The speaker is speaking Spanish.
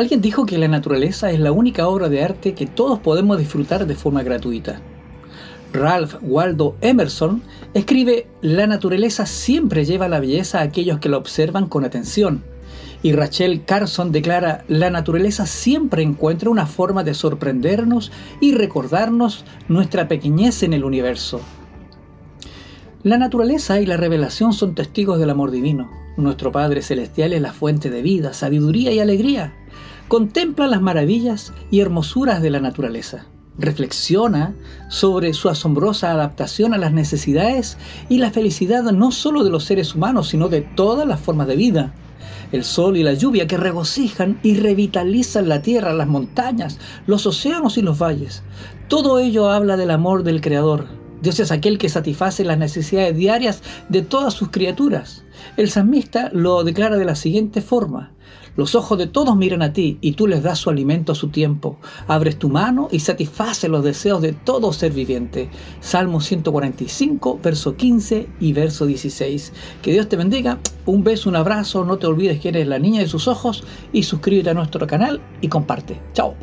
Alguien dijo que la naturaleza es la única obra de arte que todos podemos disfrutar de forma gratuita. Ralph Waldo Emerson escribe, la naturaleza siempre lleva la belleza a aquellos que la observan con atención. Y Rachel Carson declara, la naturaleza siempre encuentra una forma de sorprendernos y recordarnos nuestra pequeñez en el universo. La naturaleza y la revelación son testigos del amor divino. Nuestro Padre Celestial es la fuente de vida, sabiduría y alegría. Contempla las maravillas y hermosuras de la naturaleza. Reflexiona sobre su asombrosa adaptación a las necesidades y la felicidad no solo de los seres humanos, sino de todas las formas de vida. El sol y la lluvia que regocijan y revitalizan la tierra, las montañas, los océanos y los valles. Todo ello habla del amor del Creador, Dios es aquel que satisface las necesidades diarias de todas sus criaturas. El salmista lo declara de la siguiente forma. Los ojos de todos miran a ti y tú les das su alimento a su tiempo. Abres tu mano y satisface los deseos de todo ser viviente. Salmo 145, verso 15 y verso 16. Que Dios te bendiga. Un beso, un abrazo. No te olvides que eres la niña de sus ojos y suscríbete a nuestro canal y comparte. Chao.